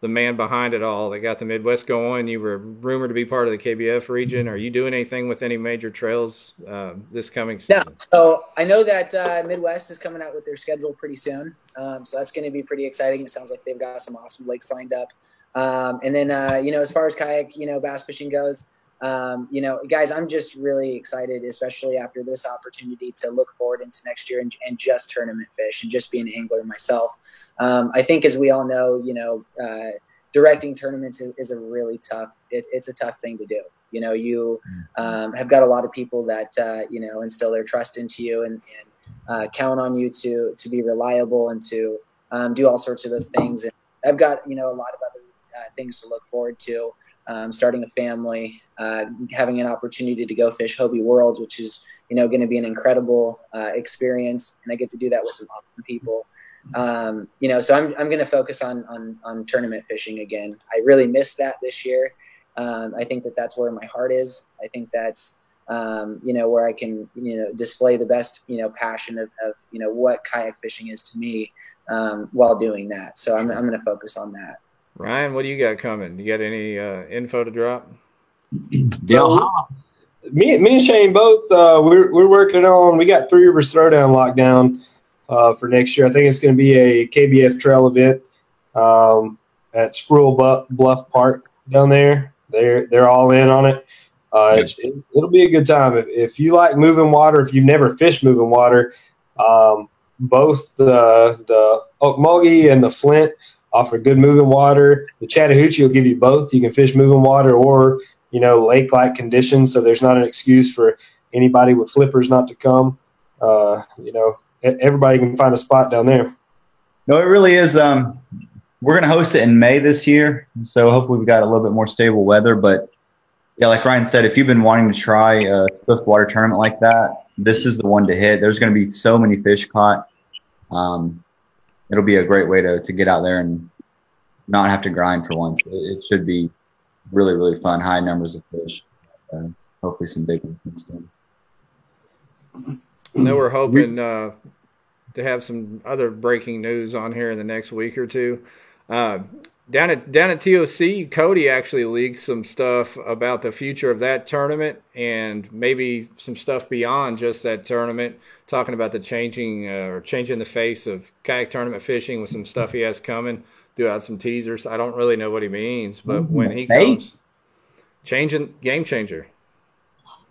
A: the man behind it all that got the Midwest going. You were rumored to be part of the KBF region. Are you doing anything with any major trails uh, this coming season?
B: No. So I know that uh, Midwest is coming out with their schedule pretty soon. Um, so that's going to be pretty exciting. It sounds like they've got some awesome lakes lined up. Um, and then, uh, you know, as far as kayak, you know, bass fishing goes, um, you know, guys, I'm just really excited, especially after this opportunity to look forward into next year and, and just tournament fish and just be an angler myself. Um, I think, as we all know, you know, uh, directing tournaments is, is a really tough. It, it's a tough thing to do. You know, you mm-hmm. um, have got a lot of people that uh, you know instill their trust into you and, and uh, count on you to to be reliable and to um, do all sorts of those things. And I've got you know a lot of other uh, things to look forward to um, starting a family, uh, having an opportunity to go fish Hobie Worlds, which is you know going to be an incredible uh, experience, and I get to do that with some awesome people. Um, you know, so I'm I'm going to focus on on on tournament fishing again. I really missed that this year. Um, I think that that's where my heart is. I think that's um, you know where I can you know display the best you know passion of, of you know what kayak fishing is to me um, while doing that. So I'm I'm going to focus on that.
A: Ryan, what do you got coming? You got any uh, info to drop?
C: Yeah. me, me and Shane both. Uh, we're we're working on. We got Three Rivers Throwdown lockdown uh, for next year. I think it's going to be a KBF trail event um, at Squirrel Bluff Park down there. They're they're all in on it. Uh, it, will be a good time if, if you like moving water. If you've never fished moving water, um, both the the Ocmulgee and the Flint offer good moving water. The Chattahoochee will give you both. You can fish moving water or, you know, lake like conditions. So there's not an excuse for anybody with flippers not to come. Uh, you know, everybody can find a spot down there.
D: No, it really is. Um, we're going to host it in May this year. So hopefully we've got a little bit more stable weather. But yeah, like Ryan said, if you've been wanting to try a swift water tournament like that, this is the one to hit. There's going to be so many fish caught. Um, it'll be a great way to, to get out there and not have to grind for once. It, it should be really, really fun. High numbers of fish. Uh, hopefully some big ones soon.
A: I know we're hoping uh, to have some other breaking news on here in the next week or two. Uh, down at down at TOC, Cody actually leaked some stuff about the future of that tournament and maybe some stuff beyond just that tournament, talking about the changing uh, or changing the face of kayak tournament fishing with some stuff he has coming. Threw out some teasers. I don't really know what he means, but mm-hmm. when he comes, changing game changer.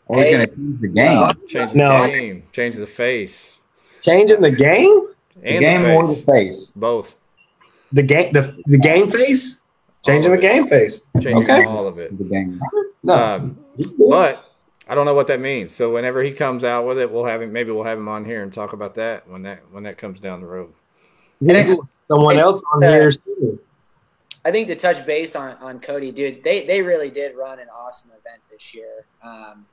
D: We're hey. gonna change the game.
A: Change the no. game. Change the face.
C: Changing the game.
D: And the game the or the face.
A: Both.
C: The game, the, the game face, changing the game face.
A: Changing okay. all of it. The game. No, um, but I don't know what that means. So whenever he comes out with it, we'll have him. Maybe we'll have him on here and talk about that when that when that comes down the road.
C: And someone else on uh, here too.
B: I think to touch base on, on Cody, dude, they, they really did run an awesome event this year. Um,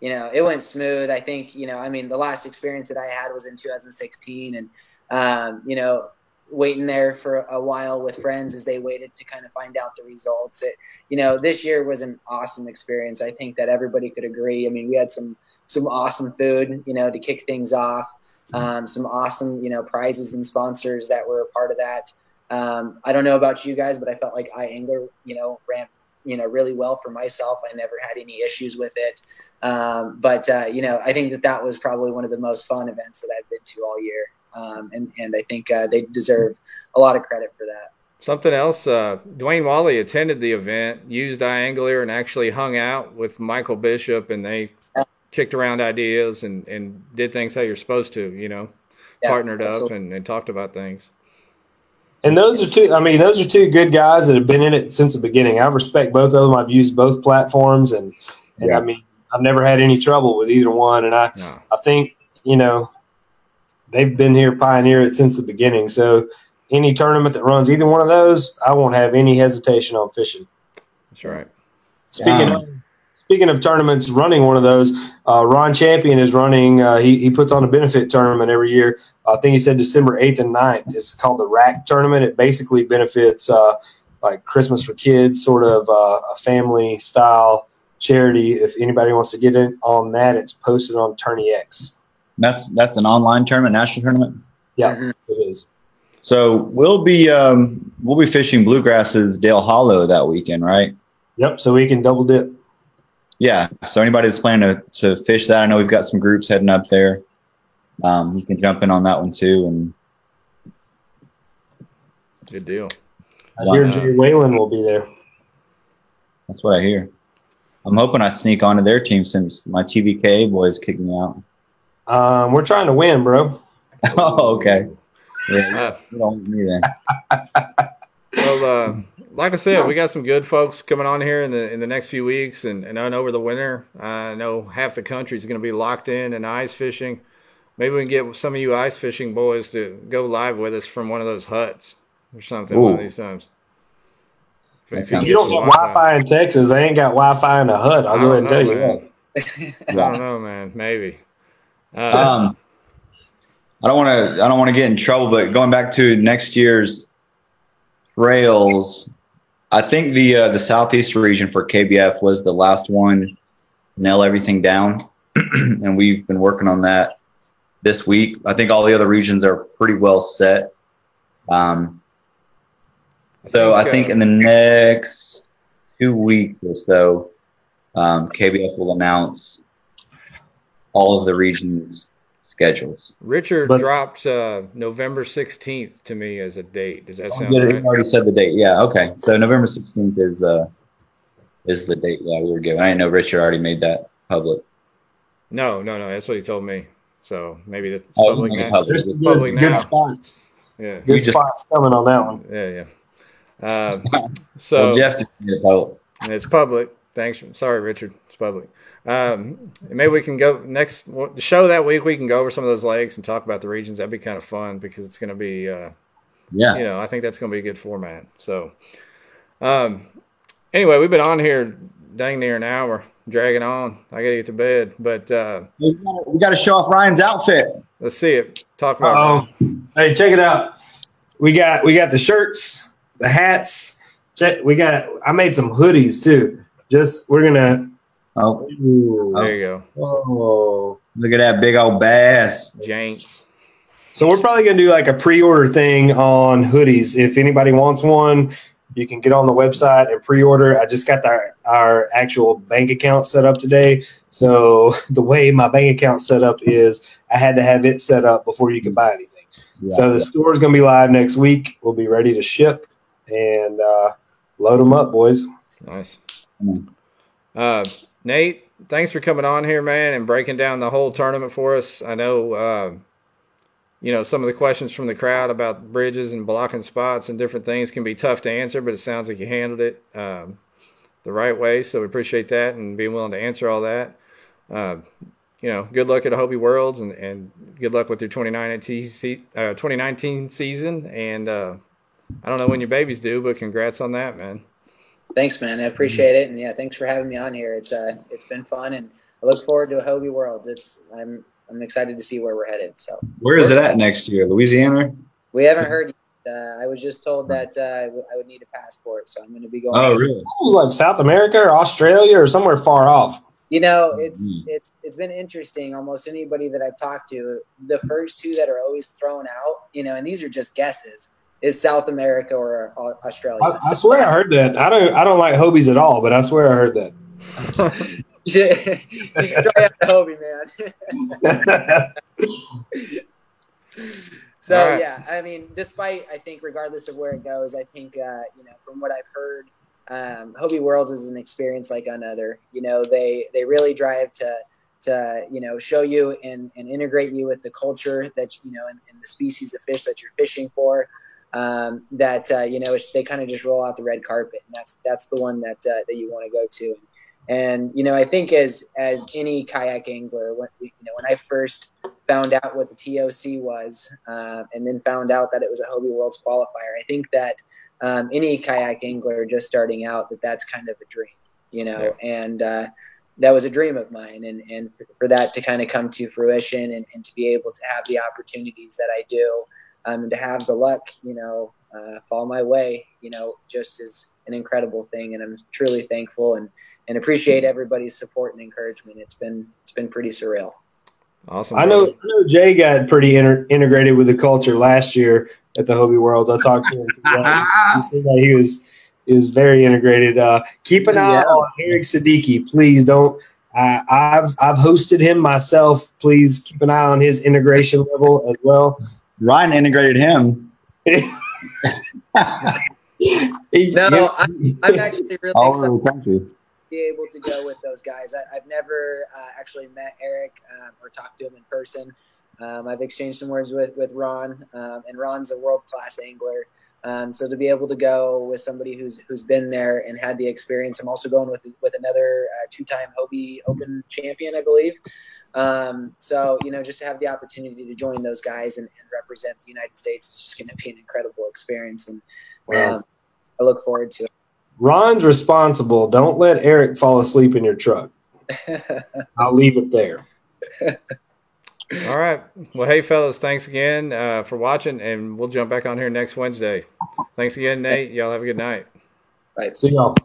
B: you know, it went smooth. I think, you know, I mean, the last experience that I had was in 2016 and, um, you know, waiting there for a while with friends as they waited to kind of find out the results. It, you know, this year was an awesome experience. I think that everybody could agree. I mean, we had some some awesome food, you know, to kick things off. Um, some awesome, you know, prizes and sponsors that were a part of that. Um, I don't know about you guys, but I felt like iAngler, you know, ran, you know, really well for myself. I never had any issues with it. Um, but, uh, you know, I think that that was probably one of the most fun events that I've been to all year. Um, and, and I think uh, they deserve a lot of credit for that.
A: Something else, uh, Dwayne Wally attended the event, used iAngler, and actually hung out with Michael Bishop, and they kicked around ideas and, and did things how you're supposed to, you know, yeah, partnered absolutely. up and, and talked about things.
C: And those are two. I mean, those are two good guys that have been in it since the beginning. I respect both of them. I've used both platforms, and and yeah. I mean, I've never had any trouble with either one. And I, no. I think you know, they've been here, pioneer it since the beginning. So any tournament that runs either one of those, I won't have any hesitation on fishing.
A: That's right.
C: Speaking of speaking of tournaments, running one of those, uh, Ron Champion is running. Uh, he, he puts on a benefit tournament every year. I think he said December 8th and 9th. It's called the Rack Tournament. It basically benefits uh, like Christmas for Kids, sort of uh, a family style charity. If anybody wants to get in on that, it's posted on Tourney X.
D: That's that's an online tournament, national tournament.
C: Yeah, mm-hmm. it is.
D: So we'll be um, we'll be fishing bluegrasses Dale Hollow that weekend, right?
C: Yep. So we can double dip.
D: Yeah. So anybody that's planning to, to fish that, I know we've got some groups heading up there. Um, you can jump in on that one too. And
A: good deal.
C: I hear Jay Whalen will be there.
D: That's what I hear. I'm hoping I sneak onto their team since my TVK boys kicked me out.
C: Um, we're trying to win, bro. [laughs]
D: oh, okay. Yeah, don't me then. [laughs]
A: well, uh, like I said, we got some good folks coming on here in the in the next few weeks, and, and I know over the winter, I know half the country is going to be locked in and ice fishing. Maybe we can get some of you ice fishing boys to go live with us from one of those huts or something Ooh. one of these times.
C: If, if you, you don't get Wi-Fi in Texas, they ain't got Wi-Fi in the hut. I'll go ahead and tell you
A: that. [laughs] I don't know, man. Maybe.
D: Uh, um, I don't want to. I don't want to get in trouble, but going back to next year's rails, I think the uh, the southeast region for KBF was the last one nail everything down, [clears throat] and we've been working on that this week. I think all the other regions are pretty well set. Um, so I think in the next two weeks or so, um, KBF will announce all of the regions schedules.
A: Richard but, dropped uh, November 16th to me as a date. Does that oh, sound right?
D: You already said the date. Yeah. Okay. So November 16th is uh is the date that we were given. I didn't know Richard already made that public.
A: No, no, no. That's what he told me. So maybe the oh, public now. Public.
C: Good, public good spots. Yeah. Good just, spots coming on that one.
A: Yeah, yeah. Uh, [laughs] so well, it's public. Thanks. Sorry, Richard. It's public. Um, maybe we can go next the show that week. We can go over some of those lakes and talk about the regions. That'd be kind of fun because it's going to be, uh, yeah, you know, I think that's going to be a good format. So, um, anyway, we've been on here dang near an hour, dragging on. I got to get to bed, but uh,
D: we got to show off Ryan's outfit.
A: Let's see it. Talk about.
C: Oh, hey, check it out. We got we got the shirts, the hats. Check. We got. I made some hoodies too. Just we're gonna
D: Oh,
A: there you go.
D: Oh, look at that big old bass,
A: Jenks.
C: So we're probably gonna do like a pre-order thing on hoodies. If anybody wants one, you can get on the website and pre-order. I just got the, our actual bank account set up today. So [laughs] the way my bank account set up is I had to have it set up before you could buy anything. Yeah, so the yeah. store is going to be live next week. We'll be ready to ship and uh, load them up, boys.
A: Nice. Uh, Nate, thanks for coming on here, man, and breaking down the whole tournament for us. I know, uh, you know, some of the questions from the crowd about bridges and blocking spots and different things can be tough to answer, but it sounds like you handled it um, the right way. So we appreciate that and being willing to answer all that. Uh, you know, good luck at Hobie Worlds and, and good luck with your 2019, uh, 2019 season. And uh, I don't know when your baby's due, but congrats on that, man.
B: Thanks, man. I appreciate it, and yeah, thanks for having me on here. It's uh, it's been fun, and I look forward to a Hobie World. It's I'm I'm excited to see where we're headed. So
D: where is it at next year? Louisiana?
B: We haven't heard. Uh, I was just told that uh, I, w- I would need a passport, so I'm going to be going.
D: Oh, really?
C: like South America or Australia or somewhere far off.
B: You know, it's
D: Mhm.
B: it's it's been interesting. Almost anybody that I've talked to, the first two that are always thrown out, you know, and these are just guesses, is South America or Australia.
C: I, I swear I heard that. I don't. I don't like Hobies at all, but I swear I heard that. [laughs]
B: you should, try out the Hobie, man. [laughs] So
A: All right.
B: yeah, I mean, despite I think regardless of where it goes, I think uh, you know from what I've heard, um, Hobie Worlds is an experience like another. You know, they they really drive to to you know show you and, and integrate you with the culture that you know and, and the species of fish that you're fishing for. Um, that uh, you know it's- they kind of just roll out the red carpet, and that's that's the one that uh, that you want to go to. And you know, I think as as any kayak angler, when you know when I first found out what the TOC was, uh, and then found out that it was a Hobie Worlds qualifier. I think that um, any kayak angler just starting out, that that's kind of a dream, you know, and uh, that was a dream of mine. And, and for, for that to kind of come to fruition and, and to be able to have the opportunities that I do, um, and to have the luck, you know, uh, fall my way, you know, just is an incredible thing. And I'm truly thankful and, and appreciate everybody's support and encouragement. It's been, it's been pretty surreal.
A: Awesome.
C: I know. I know Jay got pretty inter- integrated with the culture last year at the Hobie World. I talked to him. [laughs] he said that he was is very integrated. Uh, keep an eye
B: Yeah.
C: on Eric Siddiqi, please. Don't. I I've I've hosted him myself. Please keep an eye on his integration level as well.
D: Ryan integrated him. [laughs]
C: He-
B: No, I'm, I'm actually really
D: All
B: excited.
D: over the country.
B: to be able to go with those guys. I, I've never uh, actually met Eric um, or talked to him in person. Um, I've exchanged some words with with Ron, um, and Ron's a world class angler. Um, so to be able to go with somebody who's who's been there and had the experience, I'm also going with with another uh, two time Hobie Open champion, I believe. Um, so you know, just to have the opportunity to join those guys and, and represent the United States is just going to be an incredible experience, and
C: Wow.
B: um, I look forward to it.
C: Ron's responsible. Don't let Eric fall asleep in your truck. [laughs] I'll leave it there. [laughs]
A: All right. Well, hey, fellas, thanks again uh, for watching, and we'll jump back on here next Wednesday. Thanks again, Nate. Y'all have a good night. All right.
C: See y'all.